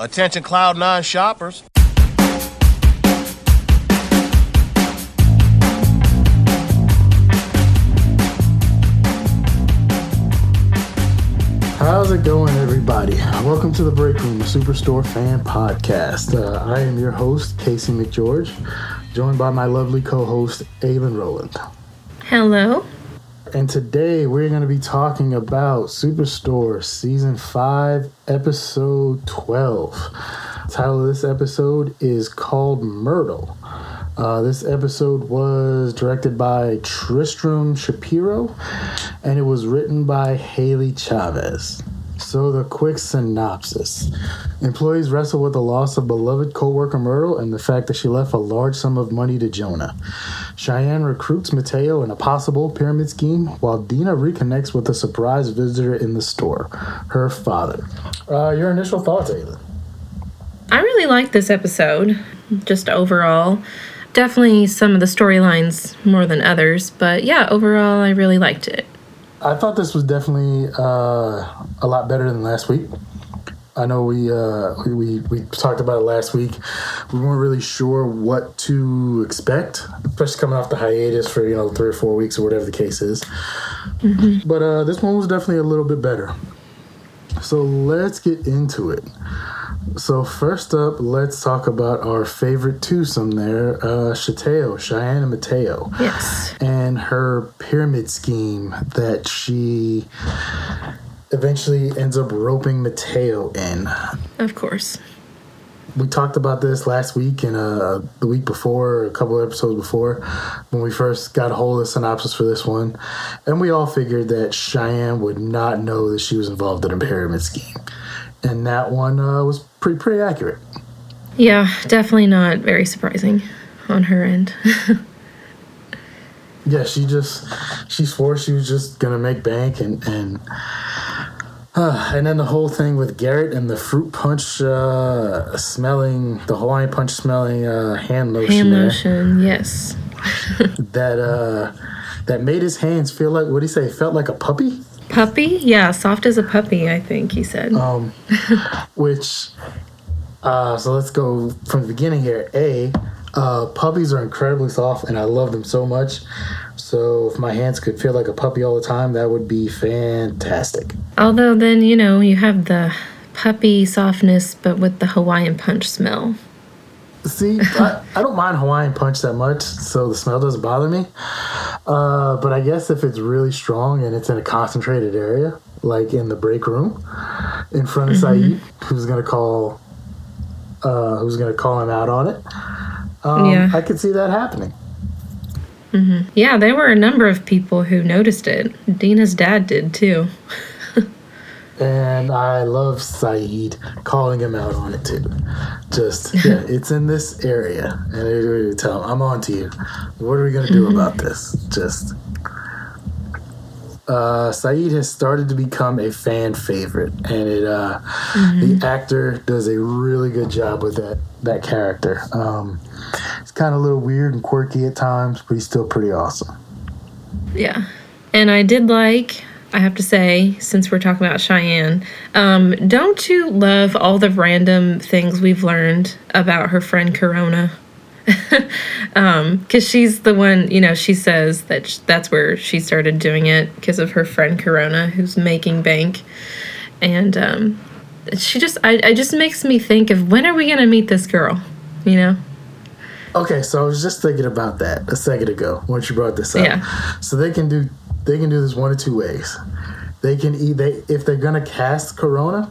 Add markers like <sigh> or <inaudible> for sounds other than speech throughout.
Attention Cloud9 shoppers. How's it going, everybody? Welcome to the Break Room, a Superstore fan podcast. Uh, I am your host, Casey McGeorge, joined by my lovely co host, Aylin Rowland. Hello. And today we're going to be talking about Superstore Season 5, Episode 12. The title of this episode is called Myrtle. Uh, this episode was directed by Tristram Shapiro and it was written by Haley Chavez. So, the quick synopsis Employees wrestle with the loss of beloved co worker Myrtle and the fact that she left a large sum of money to Jonah. Cheyenne recruits Mateo in a possible pyramid scheme, while Dina reconnects with a surprise visitor in the store, her father. Uh, your initial thoughts, Ayla? I really liked this episode, just overall. Definitely some of the storylines more than others, but yeah, overall, I really liked it. I thought this was definitely uh, a lot better than last week. I know we, uh, we, we we talked about it last week. We weren't really sure what to expect, especially coming off the hiatus for you know three or four weeks or whatever the case is. Mm-hmm. But uh, this one was definitely a little bit better. So let's get into it. So first up, let's talk about our favorite twosome there, uh, Shateo, Cheyenne and Mateo. Yes. And her pyramid scheme that she eventually ends up roping Mateo in. Of course. We talked about this last week and uh, the week before, a couple episodes before, when we first got a hold of the synopsis for this one. And we all figured that Cheyenne would not know that she was involved in a pyramid scheme. And that one uh, was pretty, pretty accurate. Yeah, definitely not very surprising on her end. <laughs> yeah, she just she swore she was just gonna make bank and and uh, <sighs> and then the whole thing with Garrett and the fruit punch uh, smelling, the Hawaiian punch smelling uh, hand lotion. Hand there, lotion, yes. <laughs> that uh, that made his hands feel like what do you say? Felt like a puppy. Puppy, yeah, soft as a puppy. I think he said. Um, <laughs> which, uh, so let's go from the beginning here. A, uh, puppies are incredibly soft, and I love them so much. So if my hands could feel like a puppy all the time, that would be fantastic. Although then you know you have the puppy softness, but with the Hawaiian punch smell. See, I, I don't mind Hawaiian punch that much, so the smell doesn't bother me. Uh, but I guess if it's really strong and it's in a concentrated area, like in the break room, in front of mm-hmm. Who's gonna call, uh, who's gonna call him out on it, um, yeah. I could see that happening. Mm-hmm. Yeah, there were a number of people who noticed it. Dina's dad did too. And I love Sayid calling him out on it too. Just <laughs> yeah, it's in this area, and they tell him, "I'm on to you. What are we gonna do about <laughs> this?" Just uh, Sayid has started to become a fan favorite, and it uh, mm-hmm. the actor does a really good job with that that character. Um, it's kind of a little weird and quirky at times, but he's still pretty awesome. Yeah, and I did like I have to say, since we're talking about Cheyenne, um, don't you love all the random things we've learned about her friend Corona? Because <laughs> um, she's the one, you know, she says that sh- that's where she started doing it because of her friend Corona, who's making bank. And um, she just, I, I just makes me think of when are we going to meet this girl, you know? Okay, so I was just thinking about that a second ago once you brought this up. Yeah. So they can do they can do this one of two ways. They can either if they're gonna cast Corona,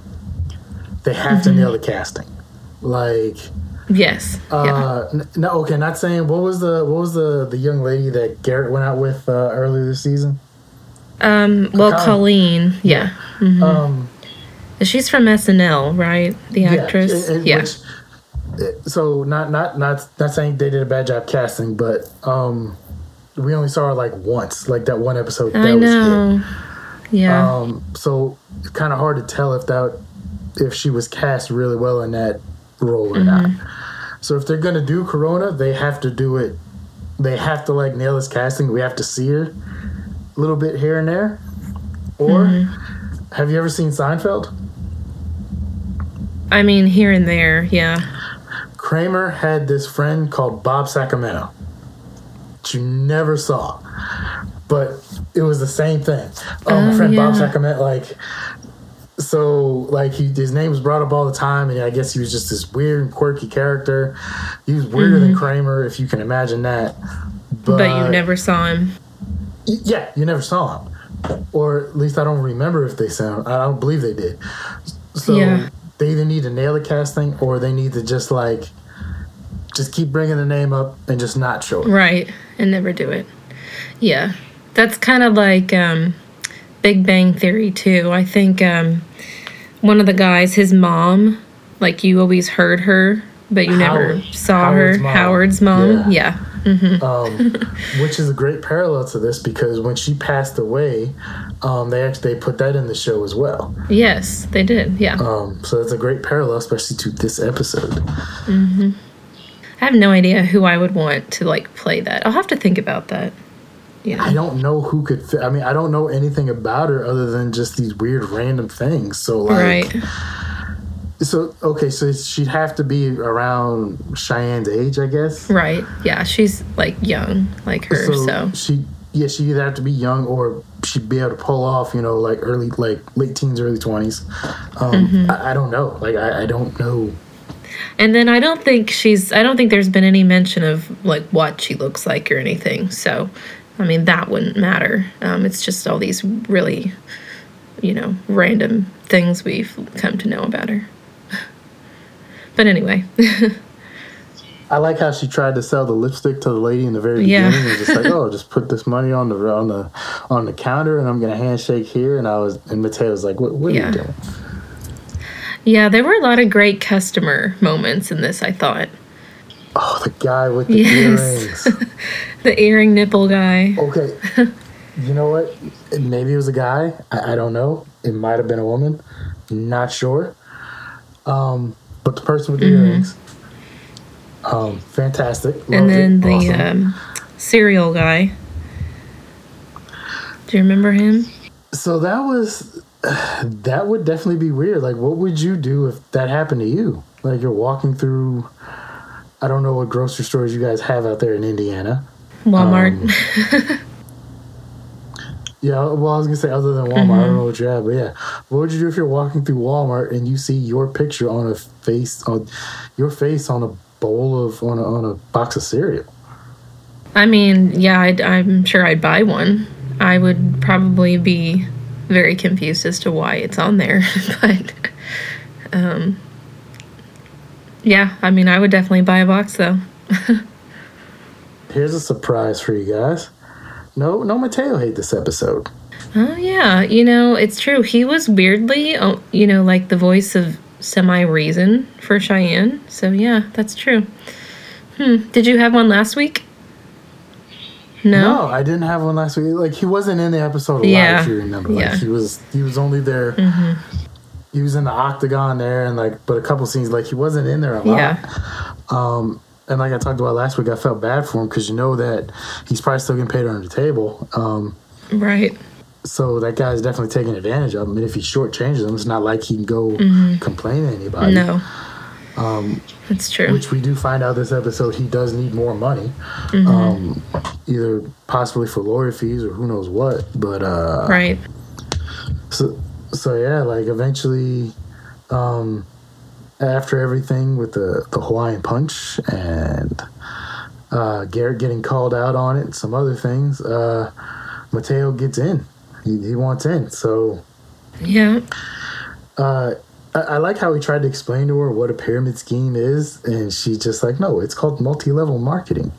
they have mm-hmm. to nail the casting. Like Yes. Uh, yeah. no, okay. Not saying what was the what was the the young lady that Garrett went out with uh, earlier this season. Um. Well, Colleen. Colleen yeah. Mm-hmm. Um. She's from SNL, right? The actress. Yeah. yeah. Which, so not not not not saying they did a bad job casting, but um, we only saw her like once, like that one episode. That I know. Yeah. Um, so it's kind of hard to tell if that if she was cast really well in that role or mm-hmm. not. So if they're gonna do Corona, they have to do it. They have to like nail this casting. We have to see her a little bit here and there. Or mm-hmm. have you ever seen Seinfeld? I mean, here and there, yeah. Kramer had this friend called Bob Sacramento, you never saw, but it was the same thing. Oh, my Oh, friend Bob yeah. Sacramento, like, so like he his name was brought up all the time, and I guess he was just this weird, and quirky character. He was weirder than Kramer, if you can imagine that. But, Mm-hmm. But you never saw him. Yeah, you never saw him, or at least I don't remember if they saw him. I don't believe they did. So Yeah. they either need to nail the casting, or they need to just like just keep bringing the name up and just not show it. Right. And never do it. Yeah. That's kind of like um, Big Bang Theory, too. I think um, one of the guys, his mom, like you always heard her, but you never saw Howard's her. mom. Howard's mom. Yeah. Yeah. Um, which is a great parallel to this because when she passed away, um, they actually they put that in the show as well. Yes, they did. Yeah. Um, so that's a great parallel, especially to this episode. I have no idea who I would want to like play that. I'll have to think about that. You I don't know who could fit. I mean, I don't know anything about her other than just these weird random things. So like, Right. so okay, so she'd have to be around Cheyenne's age, I guess. Right. Yeah. She's like young, like her. So, she, yeah, she either have to be young or she'd be able to pull off, you know, like early, like late teens, early twenties. Um, Mm-hmm. I, I don't know. Like, I, I don't know. And then I don't think she's. I don't think there's been any mention of like what she looks like or anything. So, I mean, that wouldn't matter. Um, it's just all these really, you know, random things we've come to know about her. <laughs> But anyway, <laughs> I like how she tried to sell the lipstick to the lady in the very Yeah. beginning. and just like, <laughs> oh, just put this money on the on the on the counter, and I'm gonna handshake here. And I was, and Mateo was like, what, what are Yeah. you doing? Yeah, there were a lot of great customer moments in this. I thought Oh, the guy with the Yes. earrings. <laughs> the earring nipple guy. Okay. you know what? Maybe it was a guy. I, I don't know. It might have been a woman. Not sure. Um, but the person with the earrings. Um, fantastic. Loved and then it. the Awesome. um, cereal guy. Do you remember him? so that was that would definitely be weird. Like, what would you do if that happened to you? Like, you're walking through. I don't know what grocery stores you guys have out there in Indiana. Walmart. Um, <laughs> Yeah, well, I was gonna say other than Walmart, I don't know what you have, but yeah, what would you do if you're walking through Walmart and you see your picture on a face on your face on a bowl of on a, on a box of cereal? I mean, yeah, I'd, I'm sure I'd buy one. I would probably be very confused as to why it's on there, <laughs> but um, yeah, I mean, I would definitely buy a box though. Here's a surprise for you guys. No, no, Mateo hate this episode. Oh yeah, you know it's true. He was weirdly, oh, you know, like the voice of semi reason for Cheyenne. So yeah, that's true. Hmm. Did you have one last week? No. No, I didn't have one last week. Like he wasn't in the episode a lot, Yeah, if you remember. Like yeah. he was, he was only there. He was in the octagon there, and like, but a couple scenes, like he wasn't in there a lot. Yeah. Um, and like I talked about last week, I felt bad for him because you know that he's probably still getting paid under the table. Um, Right. so that guy's definitely taking advantage of him. And if he shortchanges him, it's not like he can go complain to anybody. No. Um. That's true. Which we do find out this episode, he does need more money, um, either possibly for lawyer fees or who knows what. But uh, right. So, so yeah, like eventually, um, after everything with the, the Hawaiian punch and uh, Garrett getting called out on it and some other things, uh, Mateo gets in. He, he wants in. So Yeah. uh, I, I like how he tried to explain to her what a pyramid scheme is, and she's just like, no, it's called multi level marketing.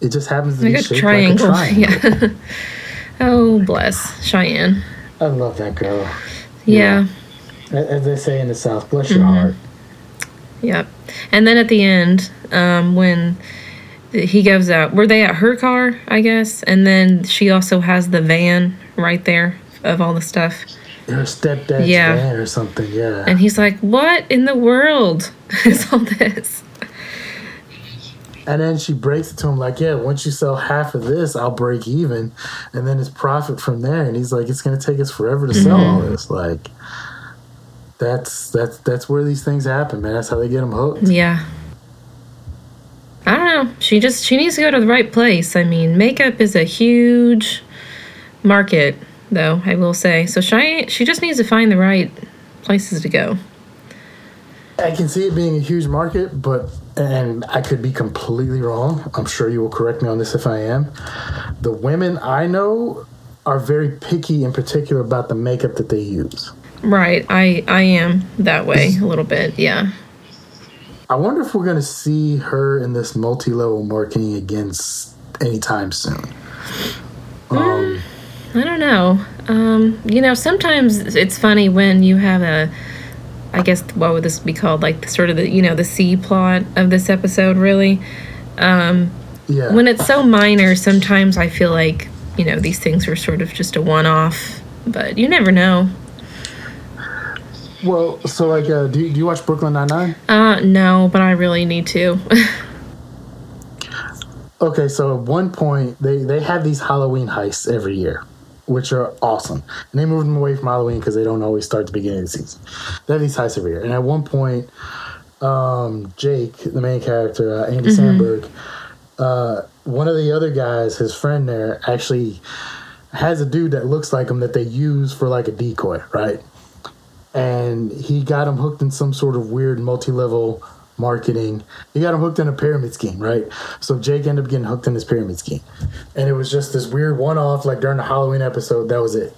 It just happens to Like be a shaped triangle. like a triangle. <laughs> Yeah. oh, bless Cheyenne. I love that girl. Yeah. A- As they say in the South, bless your Mm-hmm. heart. Yep. And then at the end, um, when he goes out, were they at her car, I guess? And then she also has the van right there of all the stuff. Her stepdad's Yeah. van or something, yeah. And he's like, What in the world <laughs> is all this? And then she breaks it to him like, yeah, once you sell half of this, I'll break even. And then it's profit from there. And he's like, it's going to take us forever to sell all Mm-hmm. this. Like, that's that's that's where these things happen, man. That's how they get them hooked. Yeah. I don't know. She just she needs to go to the right place. I mean, makeup is a huge market, though, I will say. So she she just needs to find the right places to go. I can see it being a huge market, but and I could be completely wrong. I'm sure you will correct me on this if I am. The women I know are very picky in particular about the makeup that they use. Right. I I am that way a little bit. Yeah. I wonder if we're going to see her in this multi-level marketing against anytime soon. Um, I don't know. Um, you know, sometimes it's funny when you have a I guess what would this be called? Like the, sort of the you know the C plot of this episode, really. Um, yeah. when it's so minor, sometimes I feel like you know these things are sort of just a one-off, but you never know. well, so like, uh, do, you, do you watch Brooklyn Nine Nine? Uh, no, but I really need to. <laughs> Okay, so at one point they they have these Halloween heists every year, which are awesome, and they moved them away from Halloween because they don't always start at the beginning of the season. They have these heists every year, and at one point, um, Jake, the main character, uh, Andy Samberg, uh, one of the other guys, his friend there, actually has a dude that looks like him that they use for like a decoy, right? And he got him hooked in some sort of weird multi-level marketing. He got him hooked in a pyramid scheme, right? So Jake ended up getting hooked in this pyramid scheme. And it was just this weird one off, like during the Halloween episode, that was it.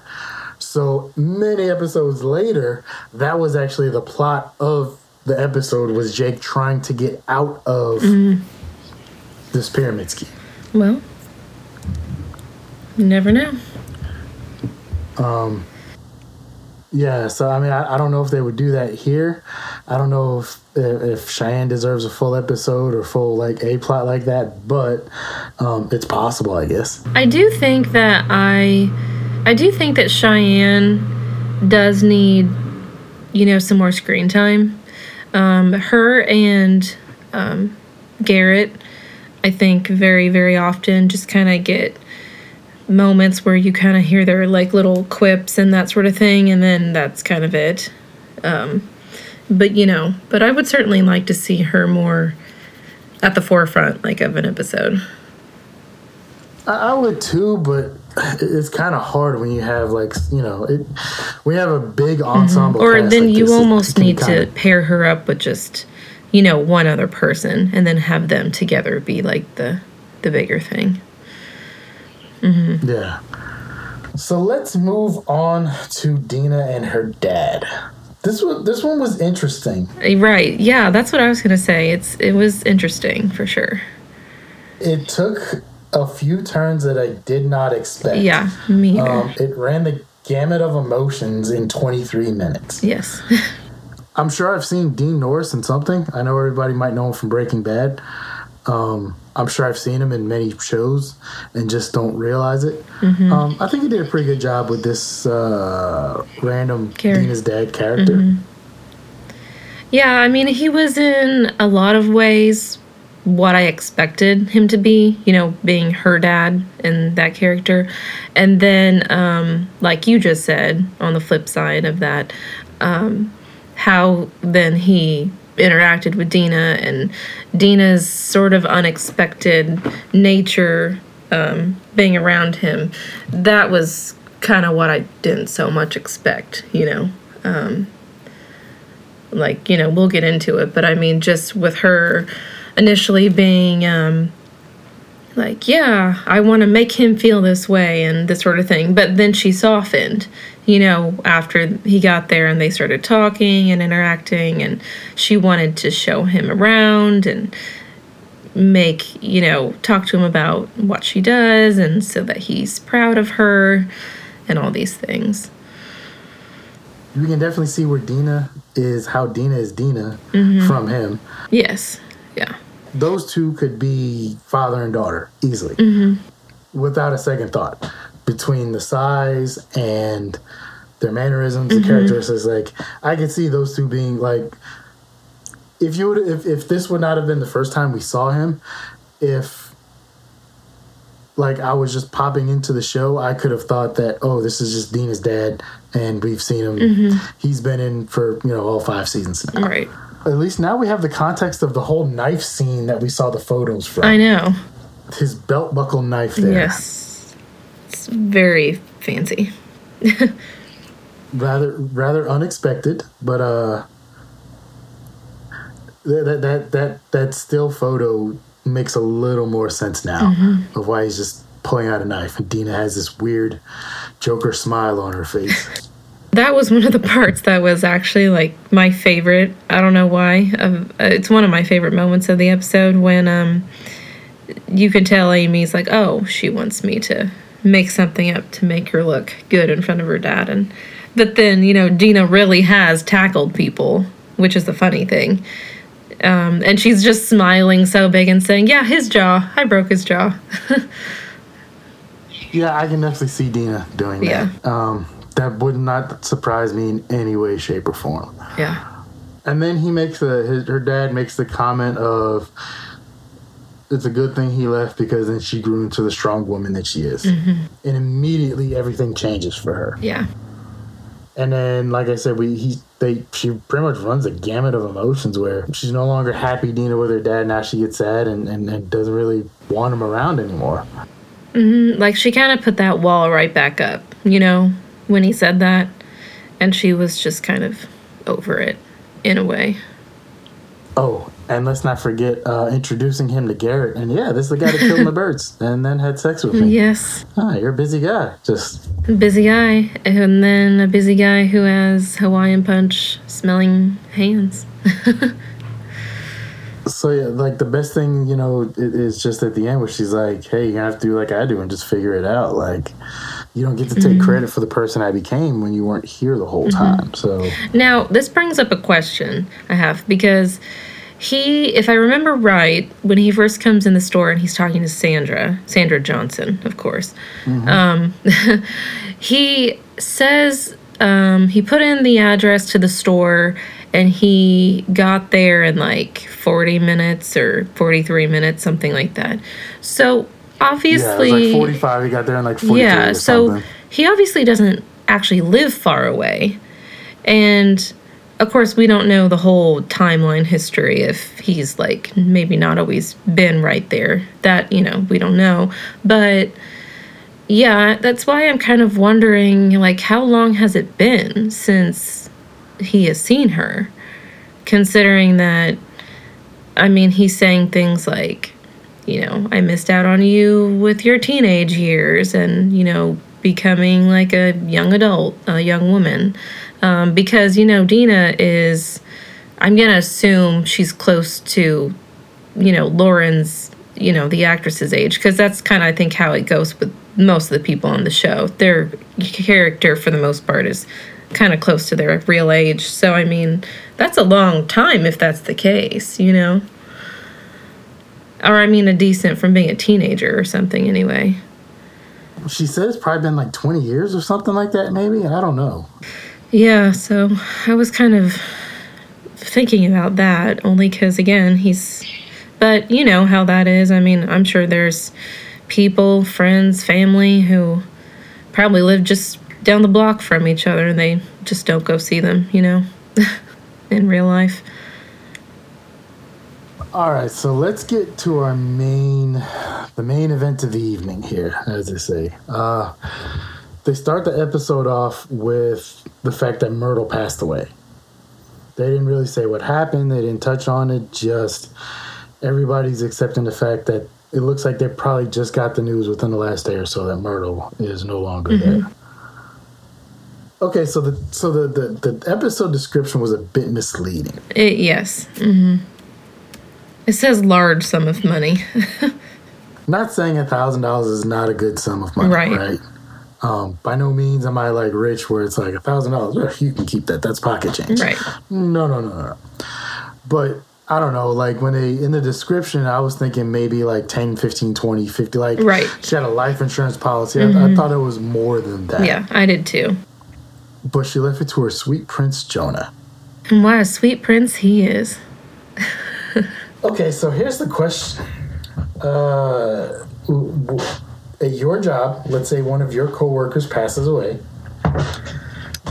So many episodes later, that was actually the plot of the episode was Jake trying to get out of mm-hmm. this pyramid scheme. well, you never know. Um, Yeah, so I mean, I, I don't know if they would do that here. I don't know if if Cheyenne deserves a full episode or full like a plot like that, but um, it's possible, I guess. I do think that I, I do think that Cheyenne does need, you know, some more screen time. Um, her and um, Garrett, I think, very very often just kind of get moments where you kind of hear their like little quips and that sort of thing, and then that's kind of it. Um, but you know, but I would certainly like to see her more at the forefront, like of an episode. I, would too, but it's kind of hard when you have like you know it. We have a big ensemble, or cast then like you almost need to kinda- pair her up with just you know one other person and then have them together be like the the bigger thing Yeah. So let's move on to Dina and her dad. This one, this one was interesting. Uh, right yeah that's what i was gonna say it's it was interesting for sure It took a few turns that I did not expect. yeah me. Um, it ran the gamut of emotions in 23 minutes. yes <laughs> I'm sure I've seen Dean Norris in something. I know everybody might know him from Breaking Bad. Um, I'm sure I've seen him in many shows and just don't realize it. Mm-hmm. Um, I think he did a pretty good job with this uh, random Character. Dina's dad character. Yeah, I mean, he was in a lot of ways what I expected him to be, you know, being her dad and that character. And then, um, like you just said, on the flip side of that, um, how then he interacted with Dina and Dina's sort of unexpected nature um, being around him. That was kind of what I didn't so much expect, you know. Um, like you know we'll get into it but i mean just with her initially being um like yeah i want to make him feel this way and this sort of thing but then she softened you know after he got there and they started talking and interacting and she wanted to show him around and make you know talk to him about what she does and so that he's proud of her and all these things You can definitely see where Dina is, how Dina is Dina Mm-hmm. from him. yes yeah Those two could be father and daughter easily, without a second thought. Between the size and their mannerisms, the mm-hmm. characteristics, like I could see those two being like. If you would, if if this would not have been the first time we saw him, if like I was just popping into the show, I could have thought that, oh, this is just Dina's dad, and we've seen him. Mm-hmm. He's been in for you know all five seasons now. Right. At least now we have the context of the whole knife scene that we saw the photos from. I know. His belt buckle knife there. Yes. Very fancy. <laughs> rather rather unexpected, but uh, that that that that, still photo makes a little more sense now Mm-hmm. of why he's just pulling out a knife, and Dina has this weird Joker smile on her face. That was one of the parts that was actually like my favorite. I don't know why. Of, uh, it's one of my favorite moments of the episode when um you can tell Amy's like, "Oh, she wants me to make something up to make her look good in front of her dad." And but then, you know, Dina really has tackled people, which is the funny thing. Um, and she's just smiling so big and saying, "Yeah, his jaw. I broke his jaw." <laughs> yeah, I can definitely see Dina doing that. Yeah. Um, that would not surprise me in any way, shape, or form. yeah. And then he makes the his, her dad makes the comment of it's a good thing he left because then she grew into the strong woman that she is. And immediately everything changes for her. Yeah. And then like I said, we he they she pretty much runs a gamut of emotions where she's no longer happy Dina with her dad, now she gets sad and, and, and doesn't really want him around anymore. Mm-hmm. like she kind of put that wall right back up, you know, when he said that. And she was just kind of over it in a way. Oh, and let's not forget uh, introducing him to Garrett. And yeah, this is the guy that killed my <laughs> birds and then had sex with me. Yes, Ah, you're a busy guy. Just busy guy. And then a busy guy who has Hawaiian punch smelling hands. <laughs> So yeah, like the best thing you know is just at the end where she's like, "Hey, you have to do like I do and just figure it out." Like, you don't get to take credit for the person I became when you weren't here the whole time. So Now, this brings up a question I have because he, if I remember right, when he first comes in the store and he's talking to Sandra, Sandra Johnson, of course, um, <laughs> he says um, he put in the address to the store and he got there in like 40 minutes or 43 minutes, something like that. So yeah, it obviously. was like forty-five. He got there in like forty-three Yeah, or so something. he obviously doesn't actually live far away. And of course, we don't know the whole timeline history if he's like maybe not always been right there. That, you know, we don't know. But yeah, that's why I'm kind of wondering like how long has it been since he has seen her? Considering that I mean, he's saying things like, you know, I missed out on you with your teenage years and, you know, becoming like a young adult, a young woman. Um, because, you know, Dina is, I'm to assume she's close to, you know, Lauren's, you know, the actress's age. Because that's kind of, I think, how it goes with most of the people on the show. Their character, for the most part, is kind of close to their real age. So, I mean, that's a long time if that's the case, you know? Or, I mean, a decent from being a teenager or something, anyway. She said it's probably been like twenty years or something like that. Maybe I don't know. Yeah, so I was kind of thinking about that only because, again, he's. But you know how that is. I mean, I'm sure there's people, friends, family who probably live just down the block from each other and they just don't go see them, you know, <laughs> in real life. All right, so let's get to our main, the main event of the evening here, as they say. Uh, they start the episode off with the fact that Myrtle passed away. They didn't really say what happened. They didn't touch on it. Just everybody's accepting the fact that it looks like they probably just got the news within the last day or so that Myrtle is no longer there. Okay, so the so the, the the episode description was a bit misleading. It, yes. hmm It says large sum of money. <laughs> Not saying a thousand dollars is not a good sum of money, Right. right? Um, by no means am I like rich where it's like a thousand dollars. You can keep that. That's pocket change. right. No, no, no, no. But I don't know. Like when they in the description, I was thinking maybe like 10, 15, 20, 50. Like Right. Mm-hmm. she had a life insurance policy. I, I thought it was more than that. Yeah, I did too. But she left it to her sweet prince Jonah. And what a sweet prince he is. Okay, so here's the question. Uh, w- w- at your job, let's say one of your coworkers passes away,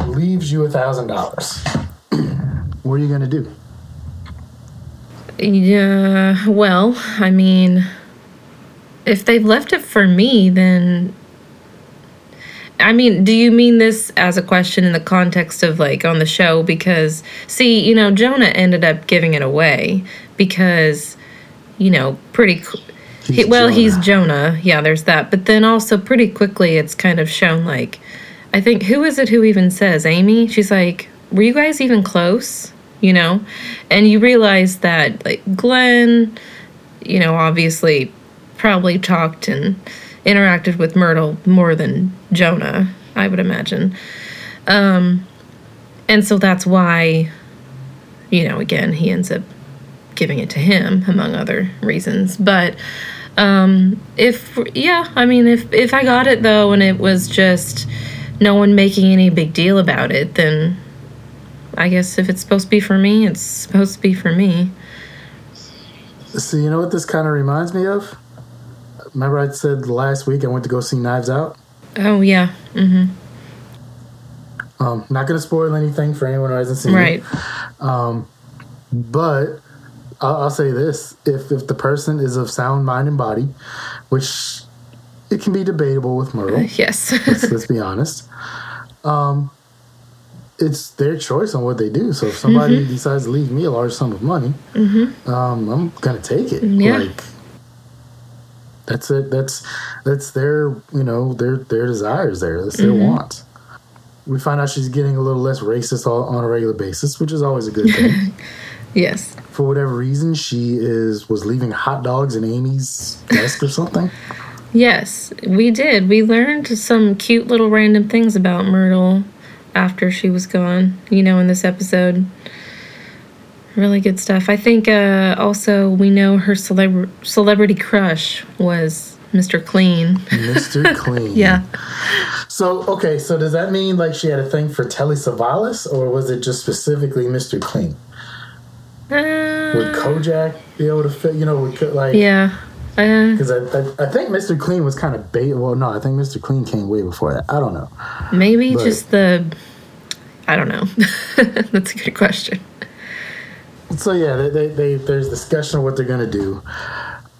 leaves you a thousand dollars. What are you gonna do? Yeah, well, I mean, if they've left it for me, then. I mean, do you mean this as a question in the context of like on the show? Because, see, you know, Jonah ended up giving it away because, you know, pretty. He, He's well, he's Jonah. Jonah. Yeah, there's that. But then also, pretty quickly, it's kind of shown like. I think, who is it who even says? Amy? She's like, were you guys even close? You know? And you realize that, like, Glenn, you know, obviously probably talked and interacted with Myrtle more than Jonah, I would imagine. Um, and so that's why, you know, again, he ends up giving it to him, among other reasons. But um, if, yeah, I mean, if, if I got it though, and it was just no one making any big deal about it, then I guess if it's supposed to be for me, it's supposed to be for me. So you know what this kind of reminds me of? Remember I said last week I went to go see Knives Out. Oh, yeah. Mm hmm Um, not gonna spoil anything for anyone who hasn't seen Right. it. Right. Um, but I'll, I'll say this: if if the person is of sound mind and body, which it can be debatable with Myrtle, <laughs> Yes. let's, let's be honest. Um, it's their choice on what they do. So if somebody Mm-hmm. decides to leave me a large sum of money, um, I'm gonna take it. Yeah. Like that's it. That's that's their you know their their desires there. That's their Mm-hmm. wants. We find out she's getting a little less racist on on a regular basis, which is always a good thing. <laughs> yes. For whatever reason, she is was leaving hot dogs in Amy's desk or something. Yes, we did. We learned some cute little random things about Myrtle after she was gone, you know, in this episode. Really good stuff. I think uh, also we know her celeb- celebrity crush was Mr. Clean. Mr. <laughs> Clean. Yeah. So okay, so does that mean like she had a thing for Telly Savalas, or was it just specifically Mr. Clean? Would Uh, Kojak be able to fit? You know, would, like yeah. Uh, because I, I I think Mr. Clean was kind of bait. Well, no, I think Mr. Clean came way before that. I don't know. maybe But- just the. I don't know. <laughs> That's a good question. So yeah, they, they, they there's discussion of what they're gonna do.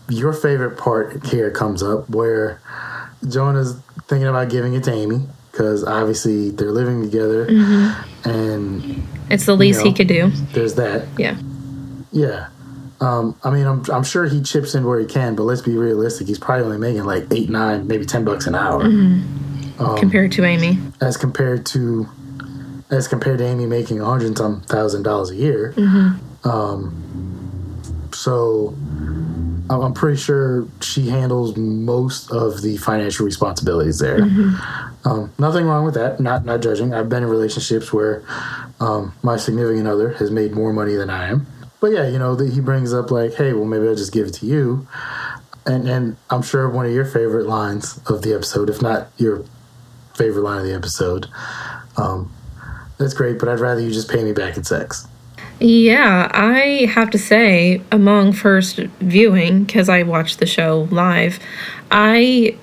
Your favorite part here comes up where Jonah's thinking about giving it to Amy because obviously they're living together, and It's the least he know. could do. there's that. Yeah. Yeah. Um, I mean, I'm, I'm sure he chips in where he can, but let's be realistic. He's probably only making like eight, nine, maybe ten bucks an hour, Um, compared to Amy. as compared to as compared to Amy making a hundred and some thousand dollars a year. Um, so I'm I'm pretty sure she handles most of the financial responsibilities there. Um, nothing wrong with that. Not not judging. I've been in relationships where um, my significant other has made more money than I am. But yeah, you know, that he brings up like, hey, well, maybe I'll just give it to you. And and I'm sure one of your favorite lines of the episode, if not your favorite line of the episode, um, that's great. But I'd rather you just pay me back in sex. Yeah, I have to say, among first viewing, because I watched the show live, I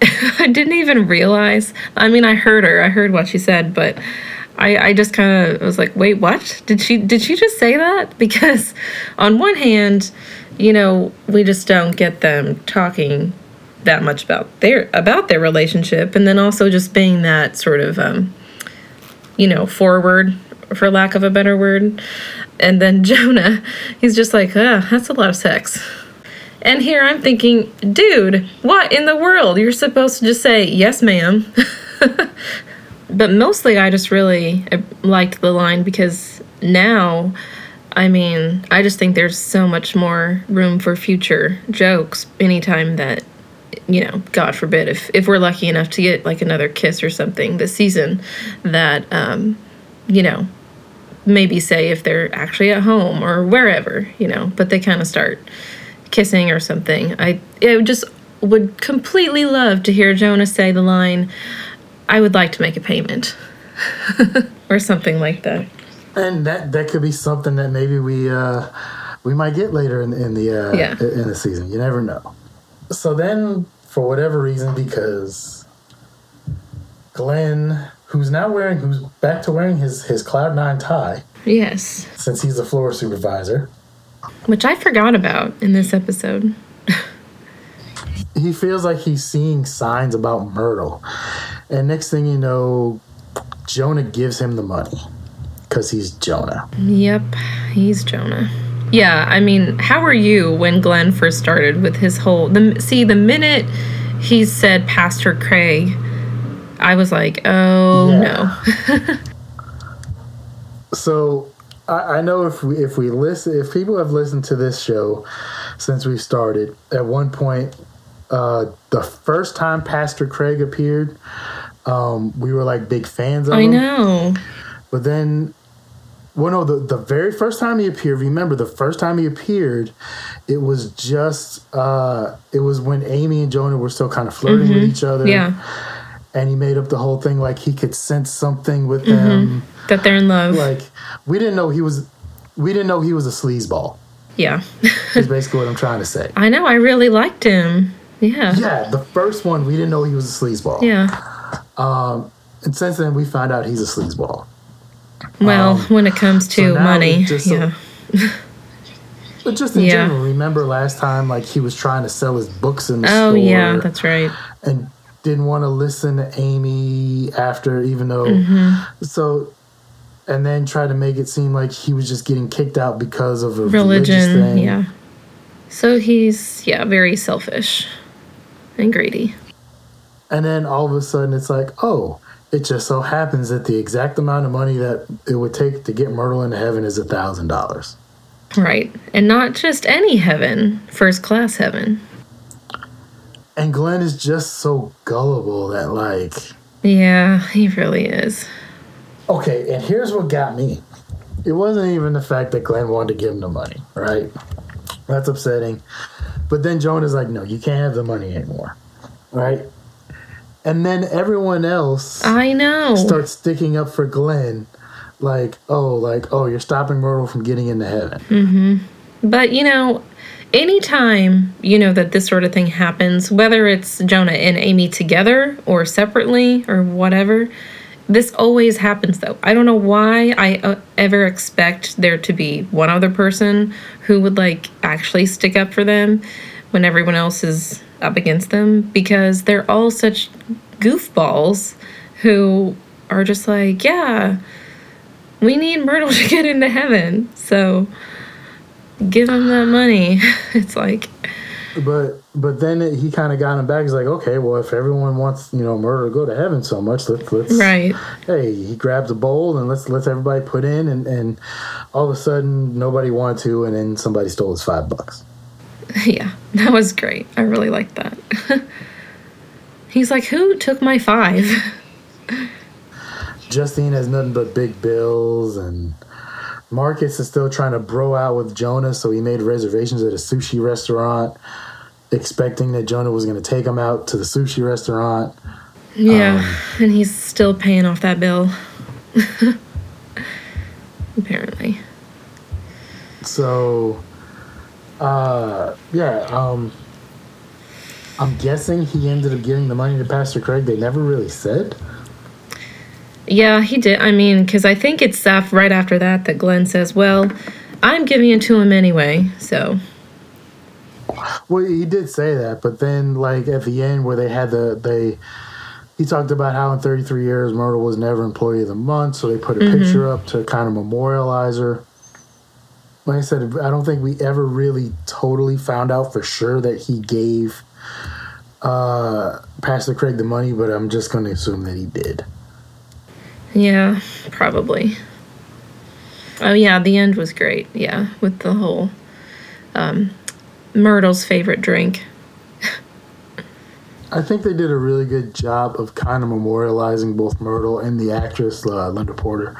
<laughs> I didn't even realize. I mean, I heard her, I heard what she said, but I I just kind of was like, wait, what? Did she did she just say that? <laughs> Because on one hand, you know, we just don't get them talking that much about their about their relationship, and then also just being that sort of um, you know, forward, for lack of a better word. And then <laughs> Jonah, he's just like, ah, that's a lot of sex. And here I'm thinking, dude, what in the world? You're supposed to just say, yes, ma'am. <laughs> but mostly I just really uh, liked the line because now, I mean, I just think there's so much more room for future jokes anytime that you know, God forbid, if if we're lucky enough to get like another kiss or something this season, that um, you know, maybe say if they're actually at home or wherever, you know, but they kind of start kissing or something. I I just would completely love to hear Jonah say the line, "I would like to make a payment," <laughs> or something like that. And that that could be something that maybe we uh, we might get later in, in the uh, Yeah. in the season. You never know. So then for whatever reason, because Glenn, who's now wearing, who's back to wearing his his Cloud Nine tie Yes. since he's a floor supervisor, Which I forgot about in this episode. <laughs> he feels like he's seeing signs about Myrtle, and next thing you know, Jonah gives him the money because he's Jonah. Yep, he's Jonah. Yeah, I mean, how were you when Glenn first started with his whole the see the minute he said Pastor Craig, I was like, oh Yeah. no. <laughs> So I, I know if we if we listen if people have listened to this show since we started, at one point, uh, the first time Pastor Craig appeared, um, we were like big fans of him. I him. know. But then, well, no, the the very first time he appeared, remember the first time he appeared, it was just uh, it was when Amy and Jonah were still kind of flirting with each other. Mm-hmm. Yeah, and he made up the whole thing like he could sense something with Mm-hmm. them. that they're in love. Like we didn't know he was, we didn't know he was a sleazeball. yeah, Is basically what I'm trying to say. <laughs> I know. I really liked him. Yeah, Yeah, the first one we didn't know he was a sleazeball. yeah. And since then we found out he's a sleazeball. Well, when it comes to Um, now money, just- yeah, <laughs> But just in Yeah. general, remember last time like he was trying to sell his books in the oh store. yeah, that's right. and didn't want to listen to Amy after, even though. Mm-hmm. So, and then tried to make it seem like he was just getting kicked out because of a religious Religion, thing. yeah. So he's yeah very selfish and greedy. And then all of a sudden, it's like, oh, it just so happens that the exact amount of money that it would take to get Myrtle into heaven is a thousand dollars. Right. And not just any heaven, first class heaven. And Glenn is just so gullible that, like, Yeah, he really is. okay, and here's what got me. It wasn't even the fact that Glenn wanted to give him the money, right? That's upsetting. But then Jonah's like, no, you can't have the money anymore, right? And then everyone else I know. starts sticking up for Glenn, like, oh, like, oh, you're stopping Myrtle from getting into heaven. But you know, anytime you know that this sort of thing happens, whether it's Jonah and Amy together or separately or whatever, this always happens though. I don't know why I uh, ever expect there to be one other person who would like actually stick up for them when everyone else is up against them because they're all such goofballs who are just like, yeah, we need Myrtle <laughs> to get into heaven. So give him that money. <laughs> It's like, But but then it, he kind of got him back. He's like, okay, well, if everyone wants you know Myrtle to go to heaven so much, let's let's right. Hey, he grabs a bowl and let's let's everybody put in, and and all of a sudden nobody wanted to, and then somebody stole his five bucks. <laughs> Yeah, that was great. I really liked that. <laughs> He's like, who took my five? <laughs> Justine has nothing but big bills, and Marcus is still trying to bro out with Jonah, so he made reservations at a sushi restaurant, expecting that Jonah was going to take him out to the sushi restaurant. Yeah, um, and he's still paying off that bill. Apparently. So, uh, yeah, um, I'm guessing he ended up giving the money to Pastor Craig. They never really said. Yeah, he did. I mean, because I think it's af- right after that that Glenn says, well, I'm giving it to him anyway. So, Well, he did say that, but then like at the end where they had the they he talked about how in 33 years Myrtle was never employee of the month, so they put a picture up to kind of memorialize her. Like I said, I don't think we ever really totally found out for sure that he gave uh, Pastor Craig the money, but I'm just going to assume that he did. yeah, probably. Oh, yeah, the end was great. Yeah, with the whole um, Myrtle's favorite drink. I think they did a really good job of kind of memorializing both Myrtle and the actress uh, Linda Porter,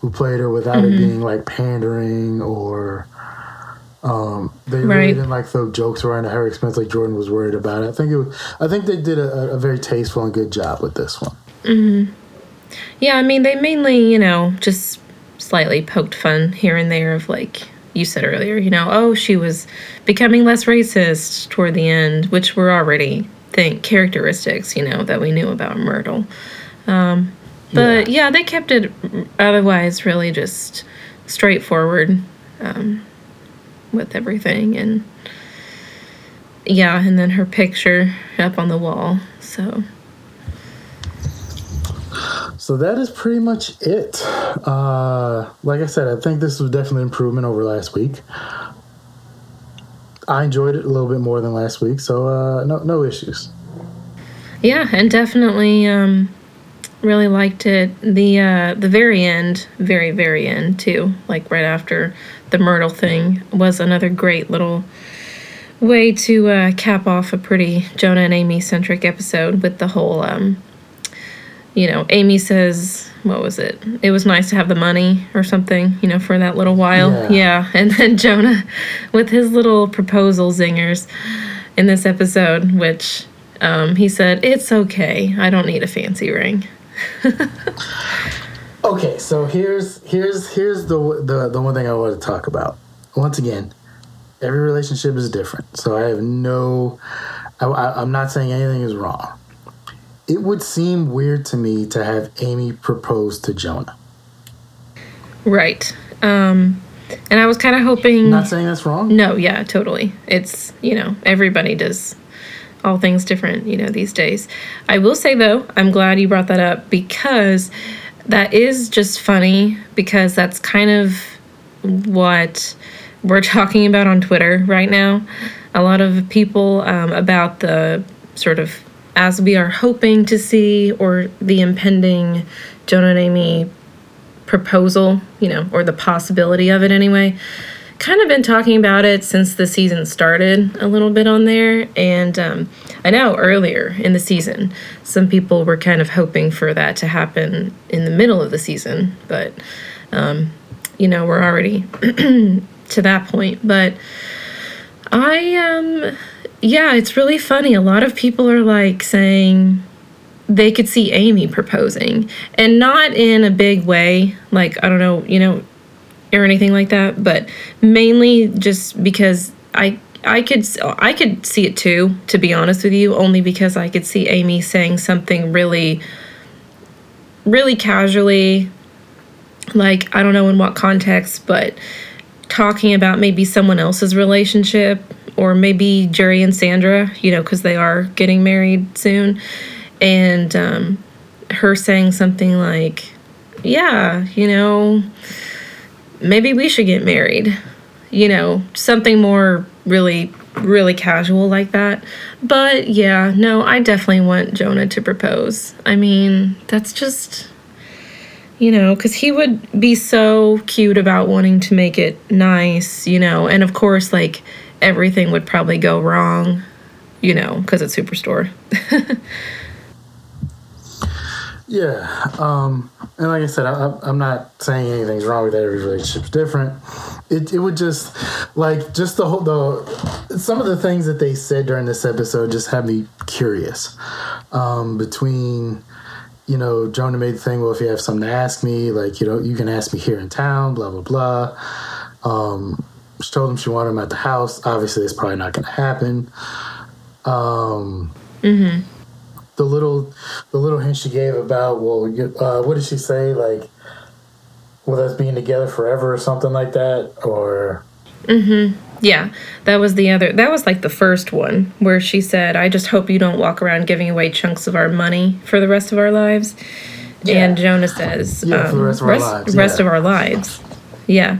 who played her without Mm-hmm. it being like pandering or. Um, they really didn't like throw jokes around at her expense like Jordan was worried about it. I think it. Was, I think they did a, a very tasteful and good job with this one. Yeah, I mean, they mainly, you know, just slightly poked fun here and there of like you said earlier, you know, oh, she was becoming less racist toward the end, which we're already thing characteristics, you know, that we knew about Myrtle. Um, but yeah. they kept it otherwise really just straightforward um, with everything, and yeah, and then her picture up on the wall. So So that is pretty much it. Uh, like I said, I think this was definitely an improvement over last week. I enjoyed it a little bit more than last week, so uh, no no issues. Yeah, and definitely um, really liked it. The uh, the very end, very very end too, like right after the Myrtle thing, was another great little way to uh, cap off a pretty Jonah and Amy centric episode with the whole. Um, you know, Amy says, what was it? It was nice to have the money or something, you know, for that little while. Yeah. yeah. <laughs> And then Jonah with his little proposal zingers in this episode, which um, he said, It's okay. I don't need a fancy ring. <laughs> Okay, so here's here's here's the the the one thing I want to talk about. Once again, every relationship is different, so I have no. I, I, I'm not saying anything is wrong. It would seem weird to me to have Amy propose to Jonah. Right. Um, and I was kind of hoping. Not saying that's wrong. No, yeah, totally. It's, you know, everybody does all things different, you know, these days. I will say, though, I'm glad you brought that up because that is just funny because that's kind of what we're talking about on Twitter right now. A lot of people um, about the sort of as we are hoping to see or the impending Jonah and Amy proposal, you know, or the possibility of it anyway. Kind of been talking about it since the season started a little bit on there. And um, I know earlier in the season, some people were kind of hoping for that to happen in the middle of the season. But, um, you know, we're already <clears throat> to that point. But I, um, yeah, it's really funny. A lot of people are like saying, they could see Amy proposing and not in a big way, like, I don't know, you know, or anything like that, but mainly just because I I could I could see it too, to be honest with you, only because I could see Amy saying something really really casually like I don't know in what context, but talking about maybe someone else's relationship or maybe Jerry and Sandra, you know, cuz they are getting married soon and um, her saying something like, "Yeah, you know, maybe we should get married," you know, something more really, really casual like that. But yeah, no, I definitely want Jonah to propose. I mean, that's just. You know, because he would be so cute about wanting to make it nice, you know, and of course, like everything would probably go wrong, you know, because it's Superstore. <laughs> Yeah, um, and like I said, I, I'm not saying anything's wrong with every relationship's different. It, it would just like just the whole the some of the things that they said during this episode just had me curious. Um, between you know, Jonah made the thing. Well, if you have something to ask me, like you know, you can ask me here in town. Blah blah blah. Um, she told him she wanted him at the house. Obviously, it's probably not going to happen. Um, the little the little hint she gave about well uh, what did she say like with us being together forever or something like that or Yeah, that was the other. That was like the first one where she said, "I just hope you don't walk around giving away chunks of our money for the rest of our lives." And Jonah says, Yeah, for the rest of our lives, Rest yeah. of our lives. Yeah,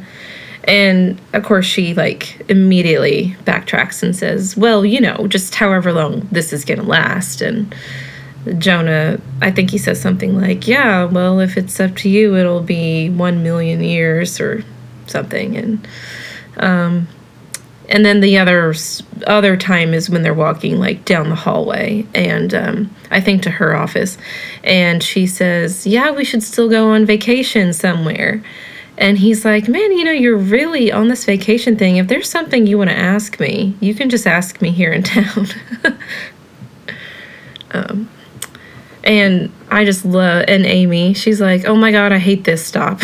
and of course she like immediately backtracks and says, "Well, you know, just however long this is gonna last." And Jonah, I think he says something like, "Yeah, well, if it's up to you, it'll be one million years or something." And and then the other other time is when they're walking like down the hallway and um, i think to her office and she says yeah we should still go on vacation somewhere and he's like man you know you're really on this vacation thing if there's something you want to ask me you can just ask me here in <laughs> town um, and i just love and amy she's like oh my god i hate this stop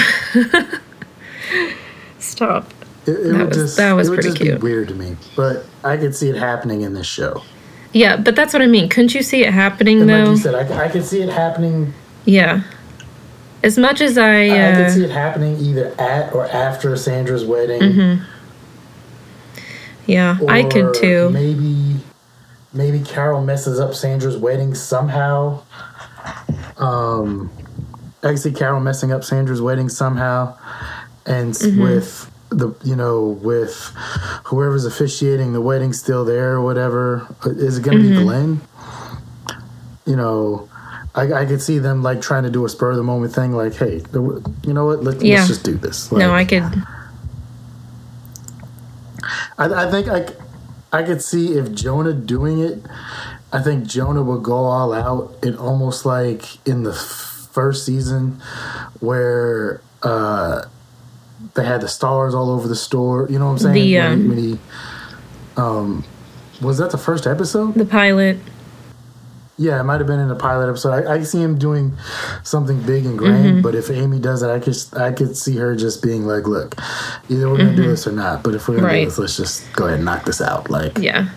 stop it, it That would was- just that was it would pretty just cute. be weird to me but i could see it happening in this show Yeah, but that's what I mean. Couldn't you see it happening And though? like you said, I, c- I could see it happening. yeah. As much as I, I could uh, see it happening either at or after Sandra's wedding. yeah, I could too. Maybe, maybe Carol messes up Sandra's wedding somehow. Um, I can see Carol messing up Sandra's wedding somehow, and Mm-hmm. with the you know with whoever's officiating the wedding still there or whatever. Uh, Is it going to Mm-hmm. be Glenn? You know. I, I could see them like trying to do a spur of the moment thing, like, "Hey, you know what? Let, Yeah. Let's just do this." no, I could. I, I think I, I could see if Jonah doing it. I think Jonah would go all out and almost like in the first season where uh, they had the stars all over the store. You know what I'm saying? The, When he- um, when he, um, was that the first episode? The pilot. Yeah, it might have been in the pilot episode. I, I see him doing something big and grand, Mm-hmm. but if Amy does it, I could I could see her just being like, "Look, either we're gonna do this or not. But if we're gonna Mm-hmm. Right. do this, let's just go ahead and knock this out." Like, Yeah.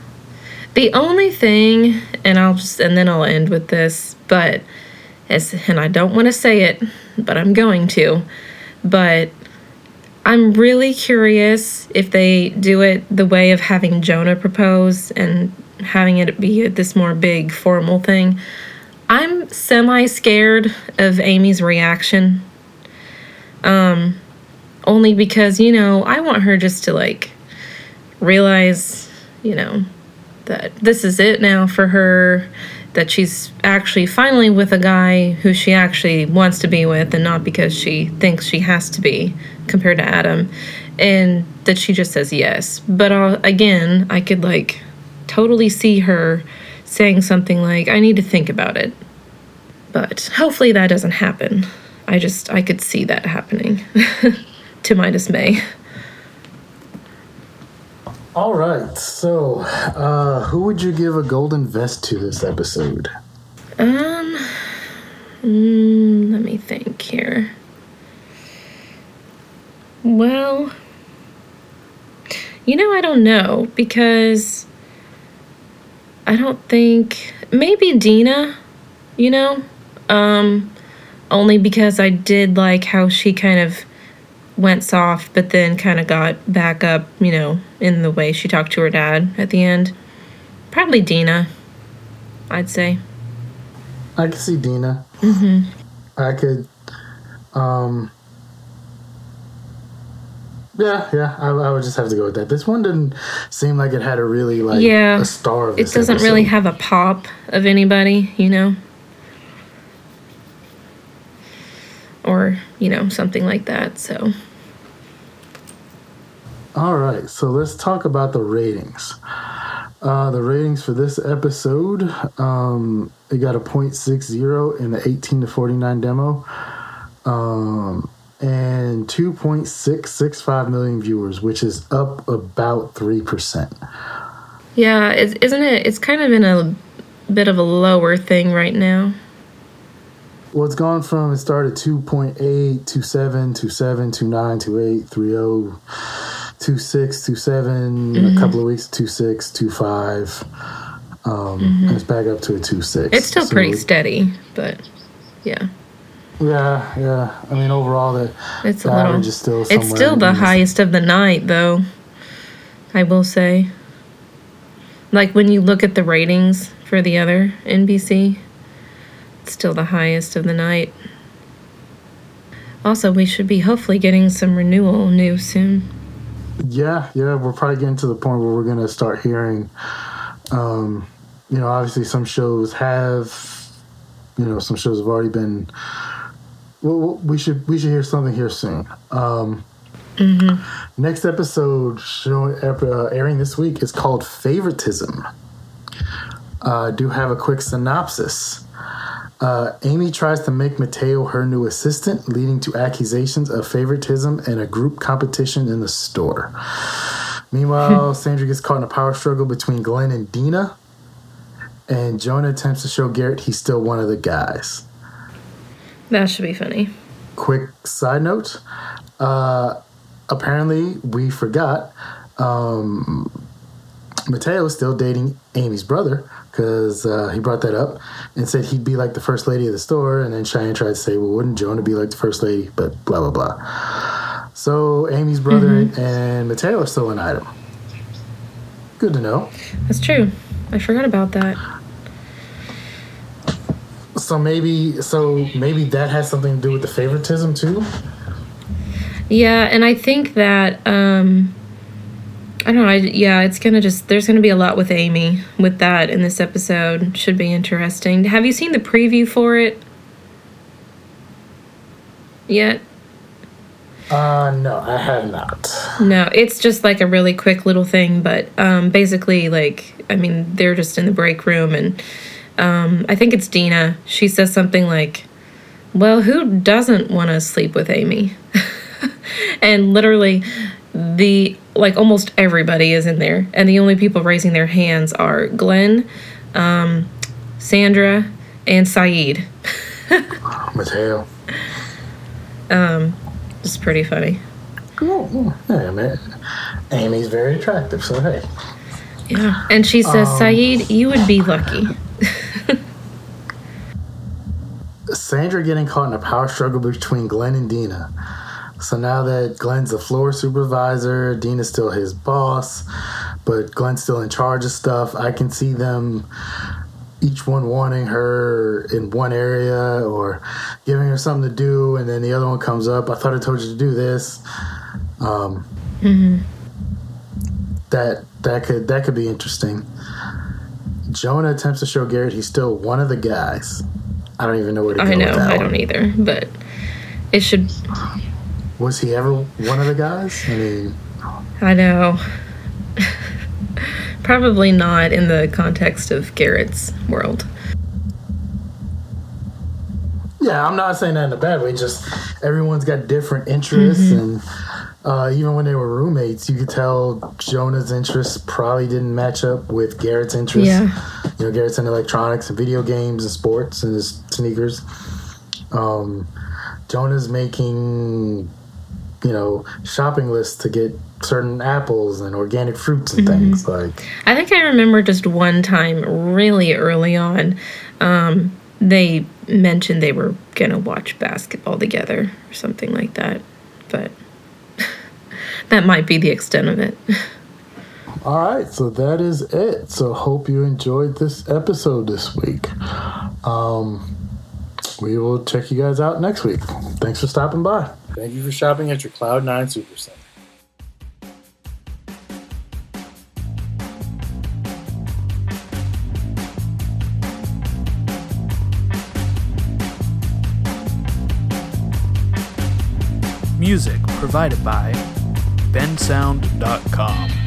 The only thing, and I'll just, and then I'll end with this, but, as, and I don't want to say it, but I'm going to, but I'm really curious if they do it the way of having Jonah propose and having it be this more big formal thing. I'm semi scared of Amy's reaction. Um, only because, you know, I want her just to like realize, you know, that this is it now for her, that she's actually finally with a guy who she actually wants to be with and not because she thinks she has to be compared to Adam, and that she just says yes. But uh, again, I could like totally see her saying something like, I need to think about it. But hopefully that doesn't happen. I just, I could see that happening <laughs> to my dismay. all right. So, uh, who would you give a golden vest to this episode? Um, mm, let me think here. Well, you know, I don't know because I don't think maybe Dina, you know, um, only because I did like how she kind of went soft, but then kind of got back up, you know, in the way she talked to her dad at the end. Probably Dina, I'd say. I could see Dina. Mm-hmm. I could, um, yeah, yeah. I, I would just have to go with that. This one didn't seem like it had a really like Yeah. a star of it doesn't really have a pop of anybody, you know? Or, you know, something like that. So, All right, so let's talk about the ratings. Uh, the ratings for this episode, um, it got a 0.60 in the 18 to 49 demo, um, and 2.665 million viewers, which is up about 3%. yeah, is isn't it? It's kind of in a bit of a lower thing right now. Well, it's gone from it started 2.8, 27, 27, 29, 28, 30, 26, 27, Mm-hmm. a couple of weeks, 26, 25. Um, and it's back up to a 26. Mm-hmm. It's still So, pretty steady, but yeah, Yeah, yeah. I mean, overall, the, it's a little. is still It's still the highest of the night, though. I will say. Like when you look at the ratings for the other NBC, it's still the highest of the night. Also, we should be hopefully getting some renewal news soon. Yeah, yeah. We're probably getting to the point where we're going to start hearing, um, you know, obviously some shows have, you know, some shows have already been. Well, we should we should hear something here soon. Um, Next episode showing uh, airing this week is called Favoritism. Uh, I do have a quick synopsis. Uh, Amy tries to make Mateo her new assistant, leading to accusations of favoritism and a group competition in the store. Meanwhile, <laughs> Sandra gets caught in a power struggle between Glenn and Dina, and Jonah attempts to show Garrett he's still one of the guys. That should be funny. Quick side note uh, apparently, we forgot. Um, Mateo is still dating Amy's brother because uh, he brought that up and said he'd be like the first lady of the store. And then Cheyenne tried to say, well, wouldn't Jonah be like the first lady? But blah, blah, blah. So Amy's brother Mm-hmm. and Mateo are still an item. Good to know. That's true. I forgot about that. So maybe, so maybe that has something to do with the favoritism too. Yeah, and I think that um I don't know. I, yeah, it's gonna just there's gonna be a lot with Amy with that in this episode. Should be interesting. Have you seen the preview for it yet? Uh, no, I have not. No, it's just like a really quick little thing, but um, basically, like, I mean, they're just in the break room, and um, I think it's Dina. She says something like, Well, who doesn't want to sleep with Amy? <laughs> and literally, the like almost everybody is in there, and the only people raising their hands are Glenn, um, Sandra, and Saeed. <laughs> Mateo. It's pretty funny. Oh, yeah, man. Amy's very attractive, so hey. Yeah. And she says, Saeed, you would be lucky. Sandra getting caught in a power struggle between Glenn and Dina. So now that Glenn's a floor supervisor, Dina's still his boss, but Glenn's still in charge of stuff. I can see them each one wanting her in one area or giving her something to do, and then the other one comes up. I thought I told you to do this. Um, That that could that could be interesting. Jonah attempts to show Garrett he's still one of the guys. I don't even know where to go I know, I one. don't either, but it should. Was he ever one of the guys? I mean, I know. <laughs> Probably not in the context of Garrett's world. yeah, I'm not saying that in a bad way. Just everyone's got different interests, and uh, even when they were roommates, you could tell Jonah's interests probably didn't match up with Garrett's interests. Yeah. You know, Garrett's in electronics and video games and sports and his sneakers. Um, Jonah's making, you know, shopping lists to get certain apples and organic fruits and things like. I think I remember just one time really early on, um, they mentioned they were gonna watch basketball together or something like that. But <laughs> that might be the extent of it. All right, so that is it. So hope you enjoyed this episode this week. Um, we will check you guys out next week. Thanks for stopping by. Thank you for shopping at your Cloud Nine Supercenter. Music provided by bensound.com.